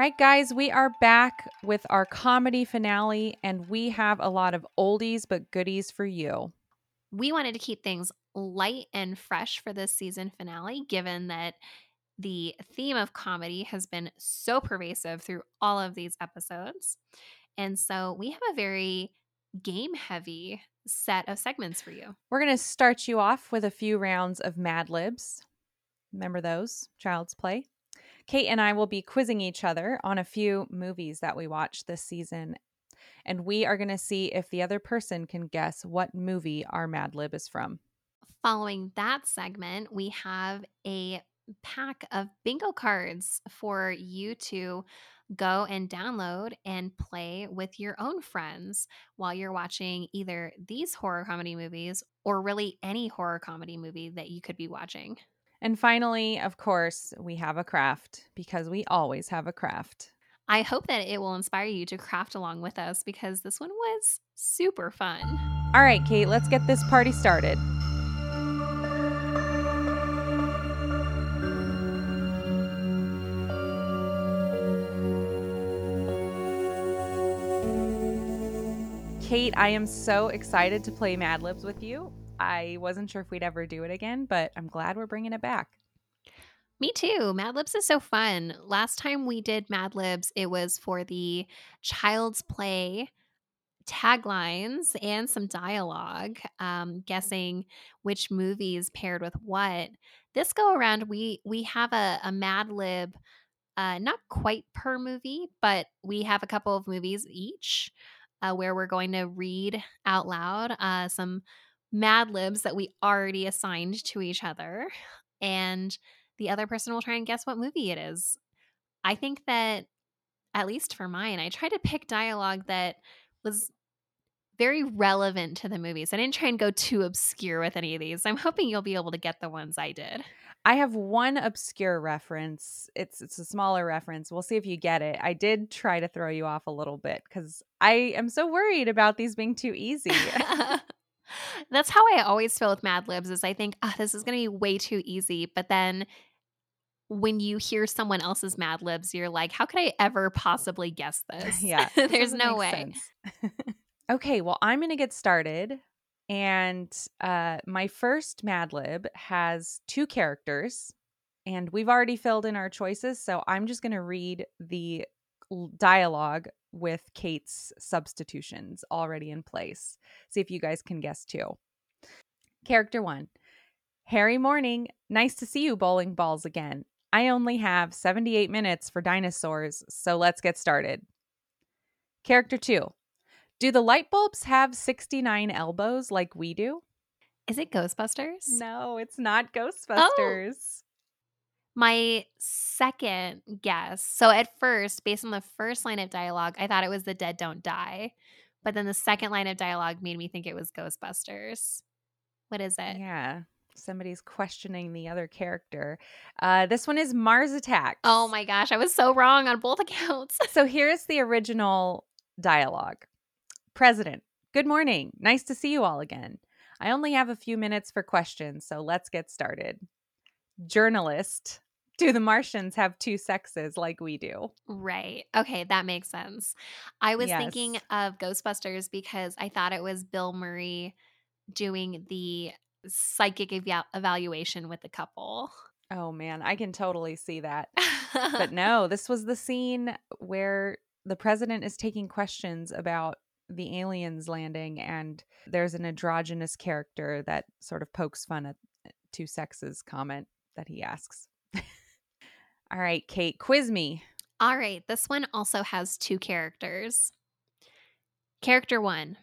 Right, guys, we are back with our comedy finale, and we have a lot of oldies but goodies for you. We wanted to keep things light and fresh for this season finale, given that the theme of comedy has been so pervasive through all of these episodes. And so we have a very game heavy set of segments for you. We're going to start you off with a few rounds of Mad Libs. Remember those? Child's Play. Kate and I will be quizzing each other on a few movies that we watched this season. And we are going to see if the other person can guess what movie our Mad Lib is from. Following that segment, we have a pack of bingo cards for you to go and download and play with your own friends while you're watching either these horror comedy movies or really any horror comedy movie that you could be watching. And finally, of course, we have a craft because we always have a craft. I hope that it will inspire you to craft along with us because this one was super fun. All right, Kate, let's get this party started. Kate, I am so excited to play Mad Libs with you. I wasn't sure if we'd ever do it again, but I'm glad we're bringing it back. Me too. Mad Libs is so fun. Last time we did Mad Libs, it was for the Child's Play taglines and some dialogue, um, guessing which movies paired with what. This go around, we we have a, a Mad Lib, uh, not quite per movie, but we have a couple of movies each uh, where we're going to read out loud uh, some Mad Libs that we already assigned to each other, and the other person will try and guess what movie it is. I think that, at least for mine, I tried to pick dialogue that was very relevant to the movies. I didn't try and go too obscure with any of these. I'm hoping you'll be able to get the ones I did. I have one obscure reference. It's it's a smaller reference. We'll see if you get it. I did try to throw you off a little bit cuz I am so worried about these being too easy. That's how I always feel with Mad Libs is I think, oh, this is going to be way too easy. But then when you hear someone else's Mad Libs, you're like, how could I ever possibly guess this? yeah. There's no way. okay, well, I'm going to get started. And uh, my first Mad Lib has two characters, and we've already filled in our choices. So I'm just going to read the dialogue with Kate's substitutions already in place. See if you guys can guess too. Character one Harry Morning, nice to see you, bowling balls again. I only have 78 minutes for dinosaurs, so let's get started. Character two Do the light bulbs have 69 elbows like we do? Is it Ghostbusters? No, it's not oh. Ghostbusters. My second guess. So at first, based on the first line of dialogue, I thought it was the dead don't die. But then the second line of dialogue made me think it was Ghostbusters. What is it? Yeah. Somebody's questioning the other character. Uh, this one is Mars Attacks. Oh my gosh, I was so wrong on both accounts. So here's the original dialogue President, good morning. Nice to see you all again. I only have a few minutes for questions, so let's get started. Journalist, do the Martians have two sexes like we do? right. Okay, that makes sense. I was thinking of Ghostbusters because I thought it was Bill Murray doing the psychic eval- evaluation with the couple. Oh man, I can totally see that. But no, this was the scene where the president is taking questions about the aliens landing, and there's an androgynous character that sort of pokes fun at eh, two sexes comment that he asks. All right, Kate, quiz me. All right, this one also has two characters. Character one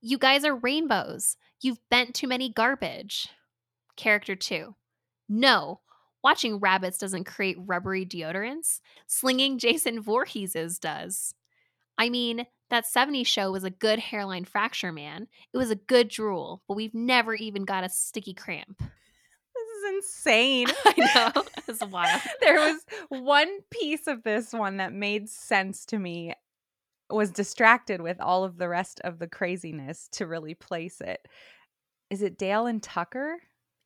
You guys are rainbows. You've bent too many garbage. Character two No, Watching rabbits doesn't create rubbery deodorants. Slinging Jason Voorhees's does. I mean, that 70s show was a good hairline fracture, man. It was a good drool, but we've never even got a sticky cramp. Is insane. I know. It's wild. there was one piece of this one that made sense to me was distracted with all of the rest of the craziness to really place it. Is it Dale and Tucker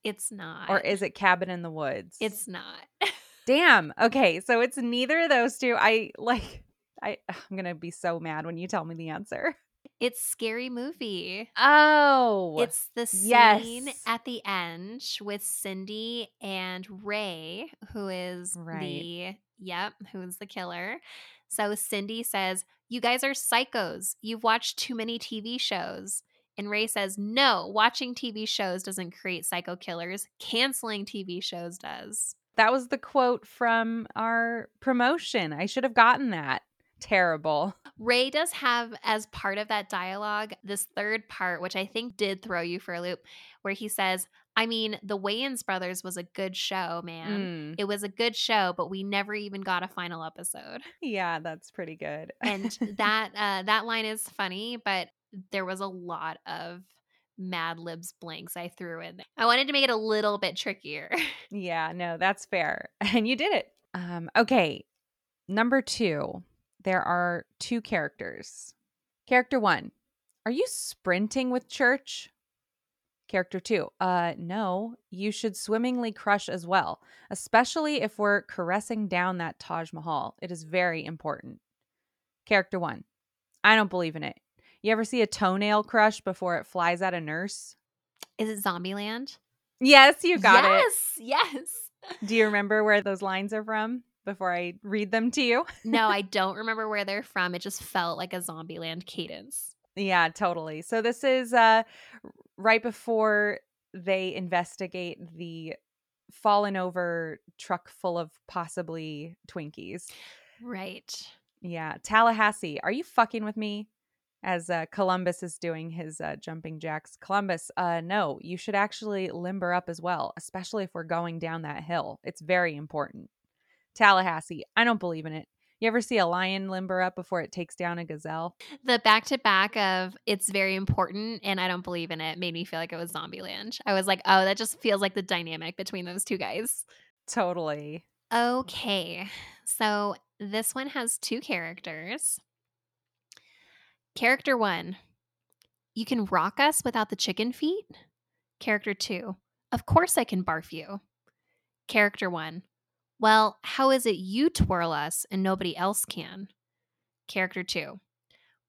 It's not. or is it Cabin in the Woods? It's not. Damn. Okay, so it's neither of those two. I like I I'm going to be so mad when you tell me the answer. It's scary movie. Oh. It's the scene yes. at the end with Cindy and Ray, who is Right. the yep, who's the killer. So Cindy says, "You guys are psychos. You've watched too many TV shows." And Ray says, "No, watching TV shows doesn't create psycho killers. Canceling TV shows does." that was the quote from our promotion. I should have gotten that. Terrible. Ray does have, as part of that dialogue, this third part, which I think did throw you for a loop, where he says, I mean, the Wayans brothers was a good show, man. Mm. It was a good show, but we never even got a final episode. Yeah, that's pretty good. And that uh, that line is funny, but there was a lot of Mad Libs blanks I threw in there. I wanted to make it a little bit trickier. Yeah, no, that's fair. And you did it. Um, okay. Number two, there are two characters. Character one, are you sprinting with church? Character two, uh, no, you should swimmingly crush as well, especially if we're caressing down that Taj Mahal. It is very important. Character one, I don't believe in it. You ever see a toenail crush before it flies at a nurse? is it Zombieland? Yes, you got it. yes, Yes. Do you remember where those lines are from before I read them to you? No, I don't remember where they're from. It just felt like a Zombieland cadence. Yeah, totally. So this is uh right before they investigate the fallen over truck full of possibly Twinkies. Right. Yeah, Tallahassee, are you fucking with me? As uh, Columbus is doing his uh, jumping jacks. Columbus, uh, no, you should actually limber up as well, especially if we're going down that hill. It's very important. Tallahassee, I don't believe in it. You ever see a lion limber up before it takes down a gazelle? The back to back of it's very important and I don't believe in it made me feel like it was Zombieland. I was like, oh, that just feels like the dynamic between those two guys. Totally. Okay. So this one has two characters. Character one, you can rock us without the chicken feet. Character two, of course I can barf you. Character one, well, how is it you twirl us and nobody else can? Character two,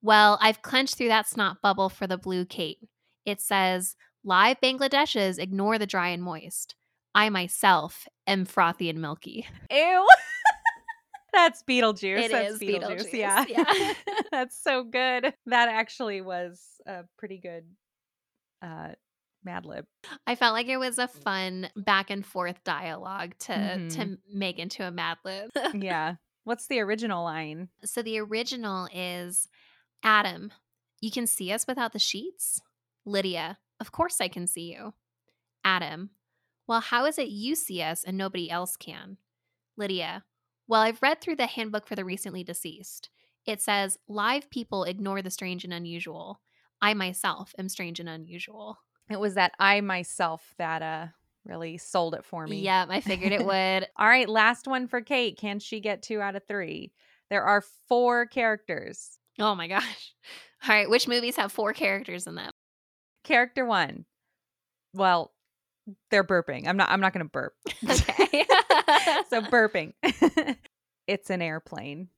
well, I've clenched through that snot bubble for the blue Kate. It says, live Bangladeshis ignore the dry and moist. I myself am frothy and milky. Ew. That's Beetlejuice. It That's is Beetlejuice. Beetlejuice, Yeah. yeah. That's so good. That actually was a pretty good uh Mad Lib. I felt like it was a fun back and forth dialogue to Mhm. to make into a Mad Lib. Yeah. What's the original line? so the original is Adam, you can see us without the sheets? Lydia, of course I can see you. Adam, well, how is it you see us and nobody else can? Lydia, well, I've read through the handbook for the recently deceased. It says live people ignore the strange and unusual. I myself am strange and unusual. It was that I myself that uh really sold it for me. Yeah, I figured it would. All right, last one for Kate. Can she get two out of three? There are four characters. Oh my gosh. All right, which movies have four characters in them? Character one. Well, they're burping. I'm not I'm not gonna burp. Okay. so burping. it's an airplane.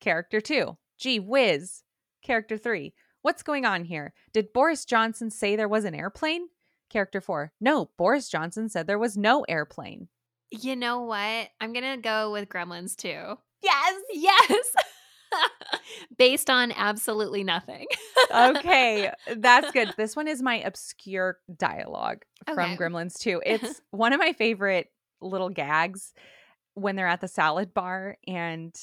Character two. Gee whiz. Character three. What's going on here? Did Boris Johnson say there was an airplane? Character four. No, Boris Johnson said there was no airplane. You know what? I'm going to go with Gremlins 2. Yes. Yes. Based on absolutely nothing. Okay, that's good. This one is my obscure dialogue from Okay. Gremlins 2. It's one of my favorite little gags when they're at the salad bar and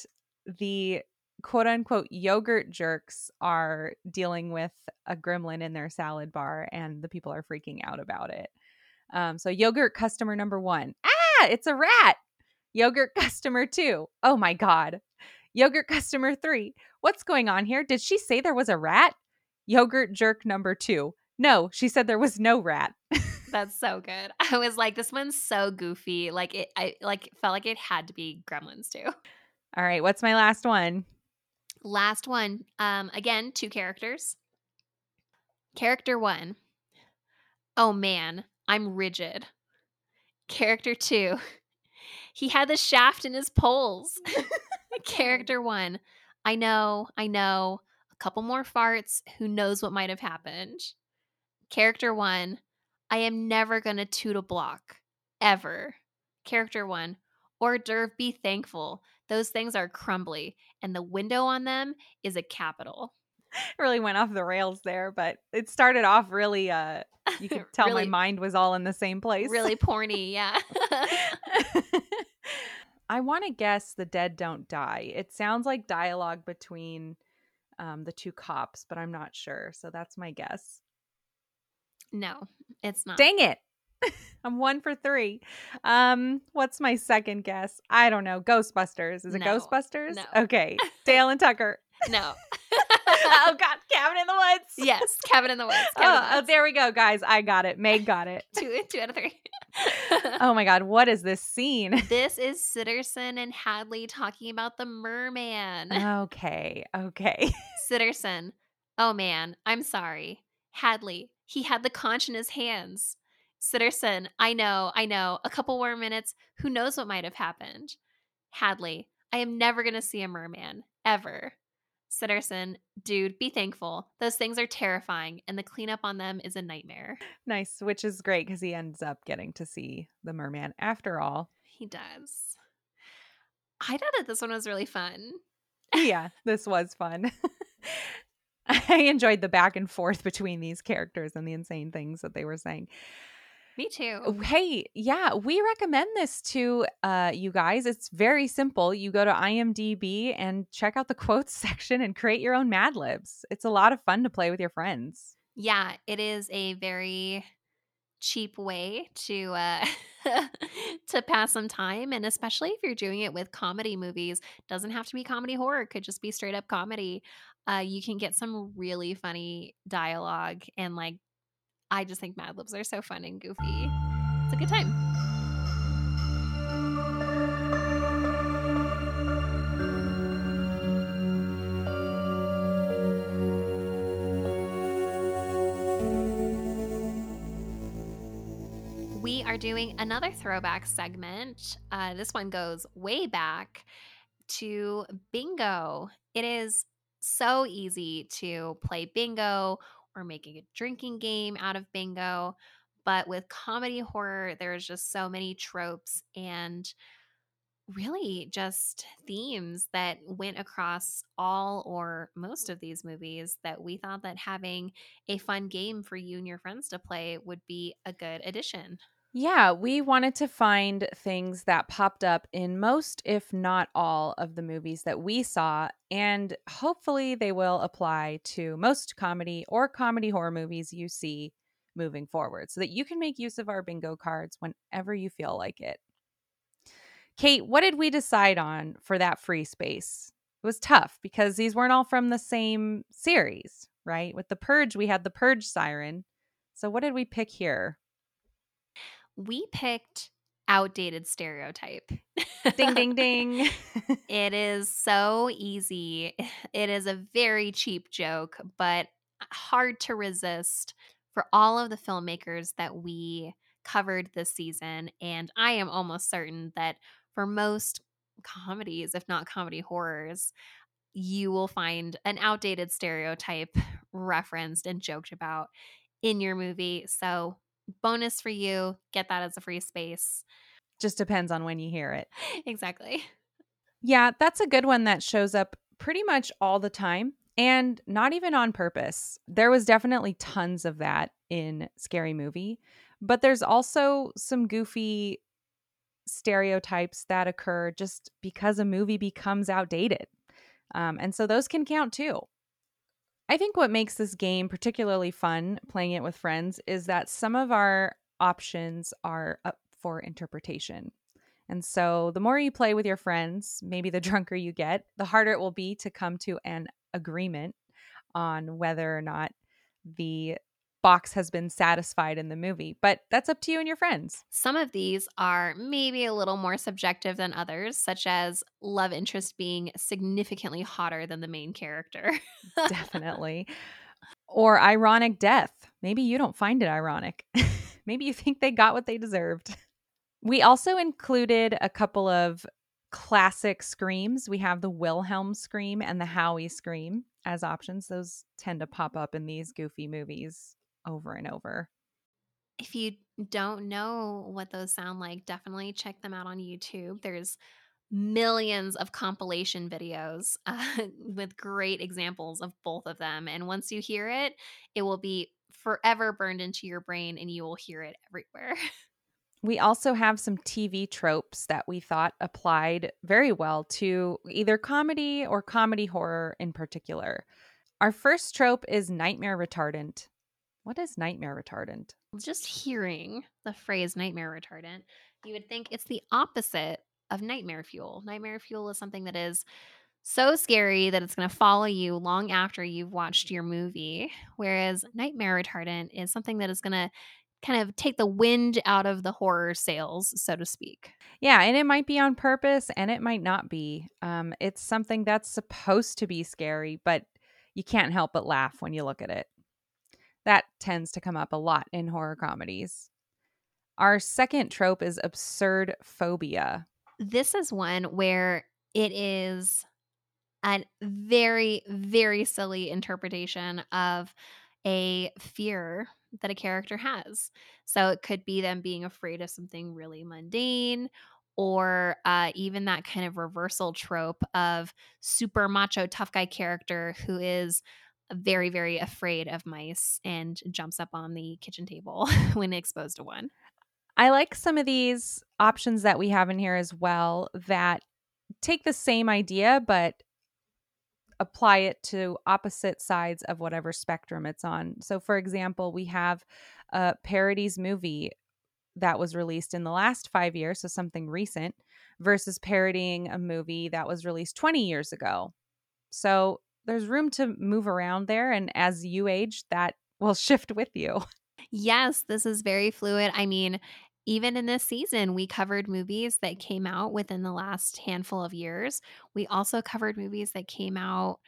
the quote unquote yogurt jerks are dealing with a gremlin in their salad bar and the people are freaking out about it. Um, so, yogurt customer number one. Ah! it's a rat. Yogurt customer two. Oh my God. Yogurt customer three. What's going on here? Did she say there was a rat? Yogurt jerk number two. No, she said there was no rat. That's so good. I was like, this one's so goofy. Like it, I like felt like it had to be Gremlins 2. All right, what's my last one? Last one. Um, again, two characters. Character one. Oh man, I'm rigid. Character two. He had the shaft in his poles. Character one. I know, I know. A couple more farts. Who knows what might have happened? Character one. I am never going to toot a block. Ever. Character one. Hors d'oeuvre, be thankful. Those things are crumbly, and the window on them is a capital. really went off the rails there, but it started off really uh you could tell Really- my mind was all in the same place. Really porny, yeah. I want to guess the dead don't die. It sounds like dialogue between um, the two cops, but I'm not sure. So that's my guess. no, it's not. Dang it. I'm one for three. Um, what's my second guess? I don't know. Ghostbusters. Is it No. Ghostbusters? No. Okay. Dale and Tucker. No. oh God, Cabin in the Woods. yes, Cabin in the Woods. Cabin Oh, the oh, there we go, guys. I got it. Meg got it. two, two out of three. oh my God, what is this scene? this is Sitterson and Hadley talking about the merman. okay, okay. Sitterson, oh man, I'm sorry. Hadley, he had the conch in his hands. Sitterson, I know, I know. A couple more minutes. Who knows what might have happened? Hadley, I am never going to see a merman, ever. Sitterson, dude, be thankful. Those things are terrifying, and the cleanup on them is a nightmare. nice, which is great because he ends up getting to see the merman after all. He does. I thought that this one was really fun. yeah, this was fun. I enjoyed the back and forth between these characters and the insane things that they were saying. Me too. Hey, yeah, we recommend this to uh, you guys. It's very simple. You go to IMDb and check out the quotes section and create your own Mad Libs. It's a lot of fun to play with your friends. Yeah, it is a very cheap way to uh to pass some time and especially if you're doing it with comedy movies doesn't have to be comedy horror it could just be straight up comedy uh you can get some really funny dialogue and like i just think mad libs are so fun and goofy it's a good time we are doing another throwback segment. Uh, this one goes way back to bingo. It is so easy to play bingo or making a drinking game out of bingo. But with comedy horror, there's just so many tropes and really just themes that went across all or most of these movies that we thought that having a fun game for you and your friends to play would be a good addition. Yeah, we wanted to find things that popped up in most, if not all, of the movies that we saw, and hopefully they will apply to most comedy or comedy horror movies you see moving forward so that you can make use of our bingo cards whenever you feel like it. Kate, what did we decide on for that free space? It was tough because these weren't all from the same series, right? With The Purge, we had The Purge Siren. So, what did we pick here? We picked outdated stereotype. Ding, ding, ding. It is so easy. It is a very cheap joke, but hard to resist for all of the filmmakers that we covered this season. And I am almost certain that for most comedies, if not comedy horrors, you will find an outdated stereotype referenced and joked about in your movie. So, bonus for you, get that as a free space. Just depends on when you hear it. exactly. Yeah, that's a good one that shows up pretty much all the time and not even on purpose. There was definitely tons of that in Scary Movie, but there's also some goofy stereotypes that occur just because a movie becomes outdated. Um, and so those can count too. I think what makes this game particularly fun playing it with friends is that some of our options are up for interpretation. And so the more you play with your friends, maybe the drunker you get, the harder it will be to come to an agreement on whether or not the box has been satisfied in the movie. But that's up to you and your friends. Some of these are maybe a little more subjective than others, such as love interest being significantly hotter than the main character. Definitely. Or ironic death. Maybe you don't find it ironic. maybe you think they got what they deserved. We also included a couple of classic screams. We have the Wilhelm scream and the Howie scream as options. Those tend to pop up in these goofy movies over and over. If you don't know what those sound like, definitely check them out on YouTube. There's millions of compilation videos uh, with great examples of both of them. And once you hear it, it will be forever burned into your brain and you will hear it everywhere. We also have some TV tropes that we thought applied very well to either comedy or comedy horror in particular. Our first trope is nightmare retardant. What is nightmare retardant? Just hearing the phrase nightmare retardant, you would think it's the opposite of nightmare fuel. Nightmare fuel is something that is so scary that it's going to follow you long after you've watched your movie, whereas nightmare retardant is something that is going to kind of take the wind out of the horror sails, so to speak. Yeah, and it might be on purpose and it might not be. Um, it's something that's supposed to be scary, but you can't help but laugh when you look at it. That tends to come up a lot in horror comedies. Our second trope is absurd phobia. This is one where it is a very, very silly interpretation of a fear that a character has. So it could be them being afraid of something really mundane or uh, even that kind of reversal trope of super macho tough guy character who is very very afraid of mice and jumps up on the kitchen table when exposed to one i like some of these options that we have in here as well that take the same idea but apply it to opposite sides of whatever spectrum it's on. So, for example, we have a parodies movie that was released in the last five years, so something recent, versus parodying a movie that was released 20 years ago. So, there's room to move around there. And as you age, that will shift with you. Yes, this is very fluid. I mean, even in this season, we covered movies that came out within the last handful of years. We also covered movies that came out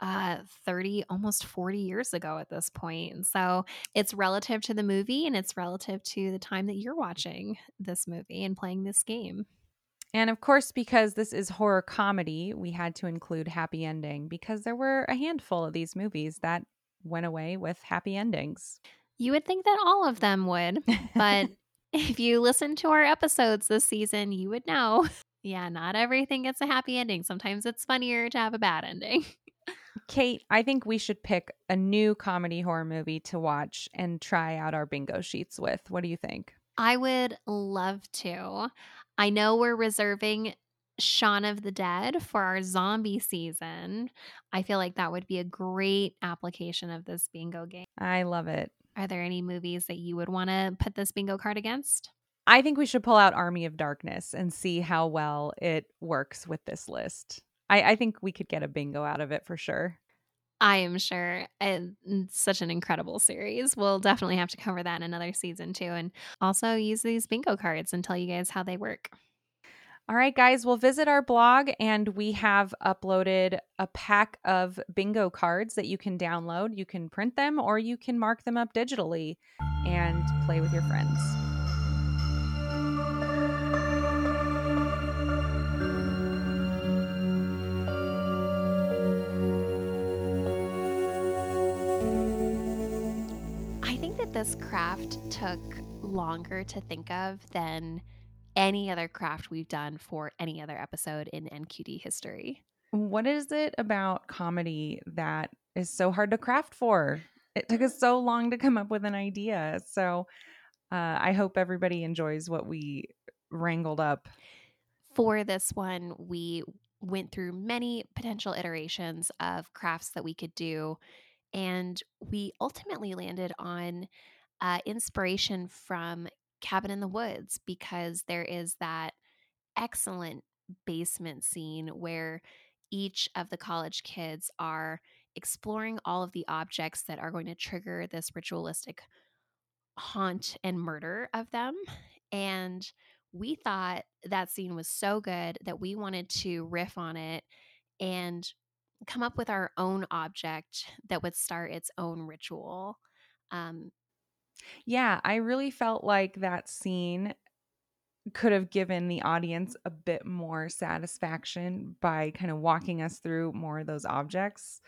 uh 30 almost 40 years ago at this point. So it's relative to the movie and it's relative to the time that you're watching this movie and playing this game. And of course, because this is horror comedy, we had to include happy ending because there were a handful of these movies that went away with happy endings. You would think that all of them would, but if you listen to our episodes this season, you would know. Yeah, not everything gets a happy ending. Sometimes it's funnier to have a bad ending. Kate, I think we should pick a new comedy horror movie to watch and try out our bingo sheets with. What do you think? I would love to. I know we're reserving Shaun of the Dead for our zombie season. I feel like that would be a great application of this bingo game. I love it. Are there any movies that you would want to put this bingo card against? I think we should pull out Army of Darkness and see how well it works with this list. I, I think we could get a bingo out of it for sure. I am sure. It's mm, such an incredible series. We'll definitely have to cover that in another season too. And also use these bingo cards and tell you guys how they work. All right, guys, we'll visit our blog and we have uploaded a pack of bingo cards that you can download. You can print them or you can mark them up digitally and play with your friends. That this craft took longer to think of than any other craft we've done for any other episode in NQD history. What is it about comedy that is so hard to craft for? It took us so long to come up with an idea. So uh, I hope everybody enjoys what we wrangled up. For this one, we went through many potential iterations of crafts that we could do. And we ultimately landed on uh, inspiration from Cabin in the Woods because there is that excellent basement scene where each of the college kids are exploring all of the objects that are going to trigger this ritualistic haunt and murder of them. And we thought that scene was so good that we wanted to riff on it and come up with our own object that would start its own ritual. Um, yeah, I really felt like that scene could have given the audience a bit more satisfaction by kind of walking us through more of those objects.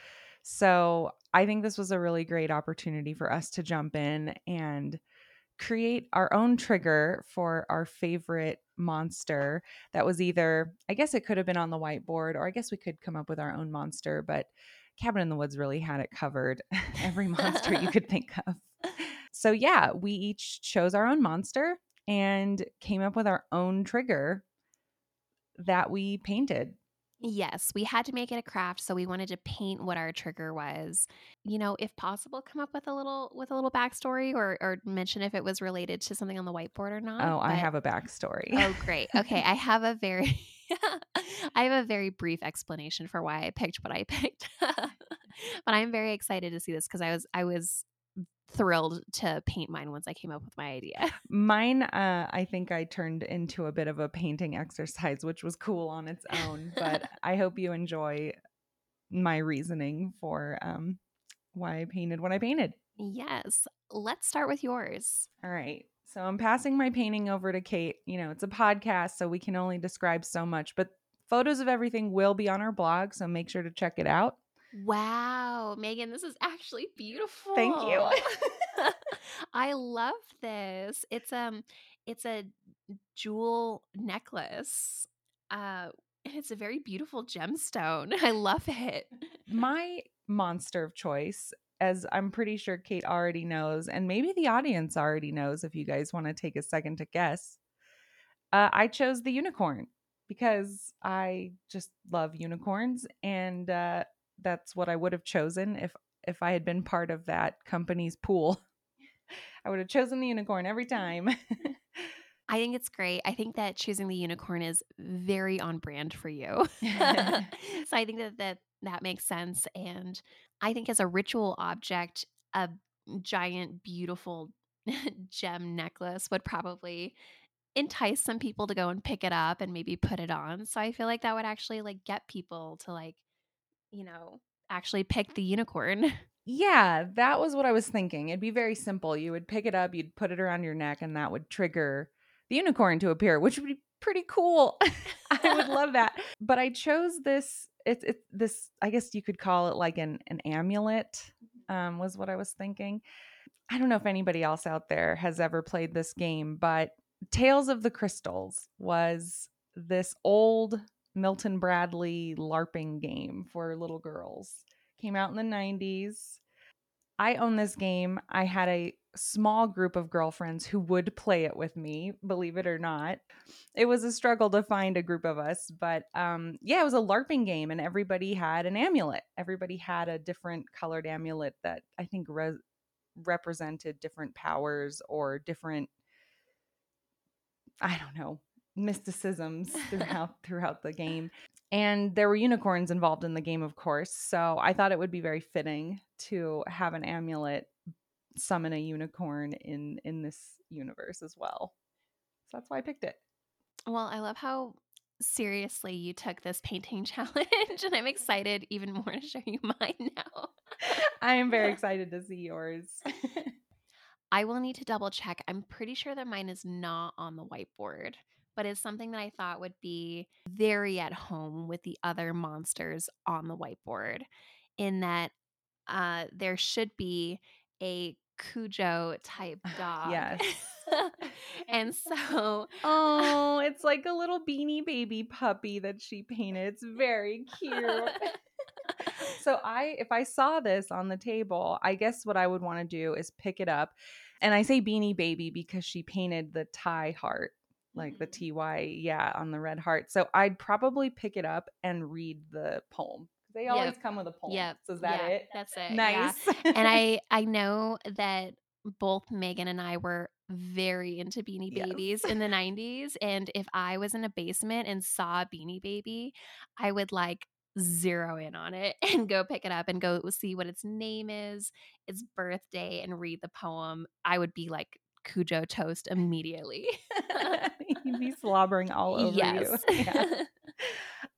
So I think this was a really great opportunity for us to jump in and create our own trigger for our favorite monster that was either, I guess it could have been on the whiteboard, or I guess we could come up with our own monster, but Cabin in the Woods really had it covered. Every monster you could think of. So, yeah, we each chose our own monster and came up with our own trigger that we painted. Yes, we had to make it a craft, so we wanted to paint what our trigger was. You know, if possible, come up with a little with a little backstory or or mention if it was related to something on the whiteboard or not. Oh, I have a backstory. oh, great. Okay, I have a very I have a very brief explanation for why I picked what I picked. but I'm very excited to see this because I was I was thrilled to paint mine once I came up with my idea. Mine, uh, I think I turned into a bit of a painting exercise, which was cool on its own. But I hope you enjoy my reasoning for um, why I painted what I painted. Yes. Let's start with yours. All right. So I'm passing my painting over to Kate. You know, it's a podcast, so we can only describe so much, but photos of everything will be on our blog. So make sure to check it out. Wow, Megan, this is actually beautiful. Thank you. I love this. It's um it's a jewel necklace. Uh it's a very beautiful gemstone. I love it. My monster of choice, as I'm pretty sure Kate already knows, and maybe the audience already knows if you guys want to take a second to guess. Uh, I chose the unicorn because I just love unicorns and uh, that's what I would have chosen if if I had been part of that company's pool. I would have chosen the unicorn every time. I think it's great. I think that choosing the unicorn is very on brand for you. so I think that, that that makes sense. And I think as a ritual object, a giant, beautiful gem necklace would probably entice some people to go and pick it up and maybe put it on. So I feel like that would actually like get people to like you know, actually pick the unicorn. Yeah, that was what I was thinking. It'd be very simple. You would pick it up, you'd put it around your neck, and that would trigger the unicorn to appear, which would be pretty cool. I would love that. But I chose this. It's it, this. I guess you could call it like an an amulet. Um, was what I was thinking. I don't know if anybody else out there has ever played this game, but Tales of the Crystals was this old Milton Bradley LARPing game for little girls. Came out in the 90s. I own this game. I had a small group of girlfriends who would play it with me, believe it or not. It was a struggle to find a group of us, but um, yeah, it was a LARPing game, and everybody had an amulet. Everybody had a different colored amulet that I think re- represented different powers or different, I don't know, mysticisms throughout throughout the game. And there were unicorns involved in the game, of course. So I thought it would be very fitting to have an amulet summon a unicorn in in this universe as well. So that's why I picked it. Well, I love how seriously you took this painting challenge and I'm excited even more to show you mine now. I am very excited to see yours. I will need to double check. I'm pretty sure that mine is not on the whiteboard but it's something that I thought would be very at home with the other monsters on the whiteboard, in that uh, there should be a Cujo type dog. Yes. and so Oh, it's like a little beanie baby puppy that she painted. It's very cute. so I if I saw this on the table, I guess what I would want to do is pick it up. And I say beanie baby because she painted the Ty heart like the mm. ty yeah on the red heart so i'd probably pick it up and read the poem they always yep. come with a poem yeah so is that yeah, it that's it nice yeah. and i i know that both megan and i were very into Beanie Yes. Babies in the 90s. And if I was in a basement and saw a Beanie Baby, I would like zero in on it and go pick it up and go see what its name is, its birthday, and read the poem. I would be like Cujo toast immediately. You'd be slobbering all over yes. you. Yeah.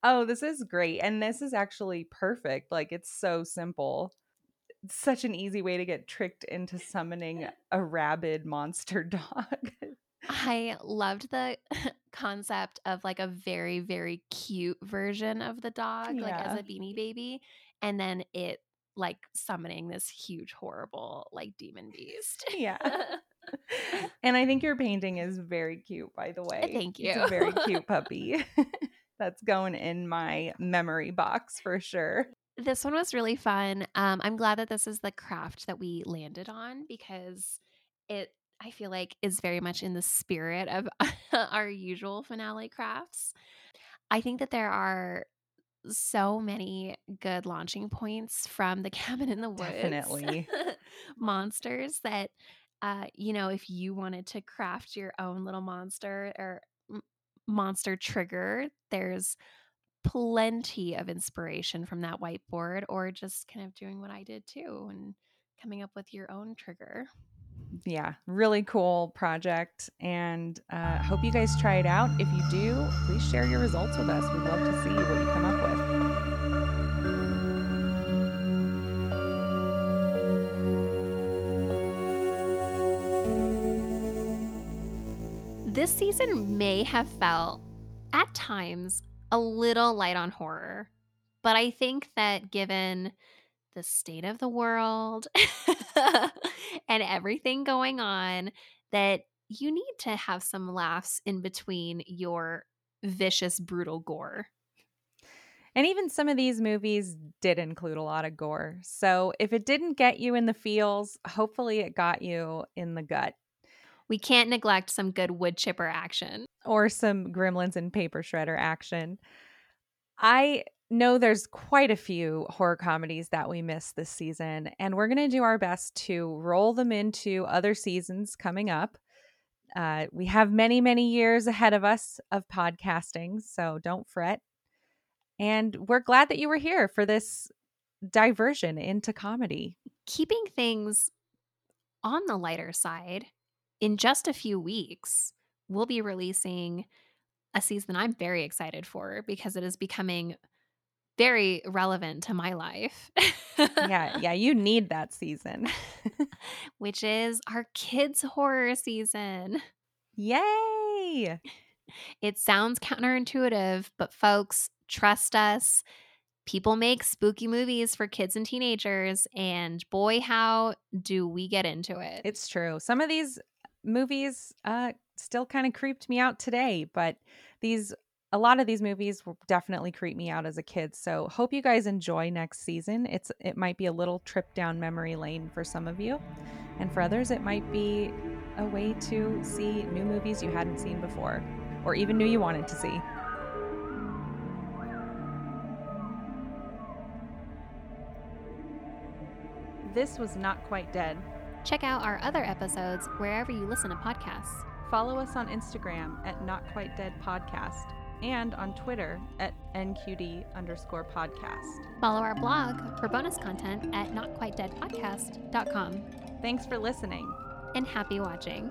Oh, this is great. And this is actually perfect. Like, it's so simple. It's such an easy way to get tricked into summoning a rabid monster dog. I loved the concept of like a very, very cute version of the dog, like as a beanie baby, and then it like summoning this huge, horrible, like demon beast. yeah. And I think your painting is very cute, by the way. Thank you. It's a very cute puppy. That's going in my memory box for sure. This one was really fun. Um, I'm glad that this is the craft that we landed on because it, I feel like, is very much in the spirit of our usual finale crafts. I think that there are so many good launching points from the cabin in the woods Definitely. monsters that uh you know if you wanted to craft your own little monster or m- monster trigger there's plenty of inspiration from that whiteboard or just kind of doing what I did too and coming up with your own trigger. Yeah, really cool project. And uh, hope you guys try it out. If you do, please share your results with us. We'd love to see what you come up with. This season may have felt at times a little light on horror, but I think that given the state of the world and everything going on, that you need to have some laughs in between your vicious, brutal gore. And even some of these movies did include a lot of gore. So if it didn't get you in the feels, hopefully it got you in the gut We can't neglect some good wood chipper action. or some gremlins and paper shredder action. I know there's quite a few horror comedies that we missed this season, and we're going to do our best to roll them into other seasons coming up. Uh, we have many, many years ahead of us of podcasting, so don't fret. And we're glad that you were here for this diversion into comedy. Keeping things on the lighter side, in just a few weeks, we'll be releasing a season I'm very excited for because it is becoming very relevant to my life. Yeah, yeah, you need that season. Which is our kids' horror season. Yay! It sounds counterintuitive, but folks, trust us. People make spooky movies for kids and teenagers, and boy, how do we get into it? It's true. Some of these movies uh still kind of creeped me out today, but these a lot of these movies definitely creep me out as a kid. So hope you guys enjoy next season. It's it might be a little trip down memory lane for some of you, and for others it might be a way to see new movies you hadn't seen before or even knew you wanted to see. This was Not Quite Dead. Check out our other episodes wherever you listen to podcasts. Follow us on Instagram at Not Quite Dead Podcast and on Twitter at NQD underscore podcast. Follow our blog for bonus content at notquitedeadpodcast.com. Thanks for listening. And happy watching.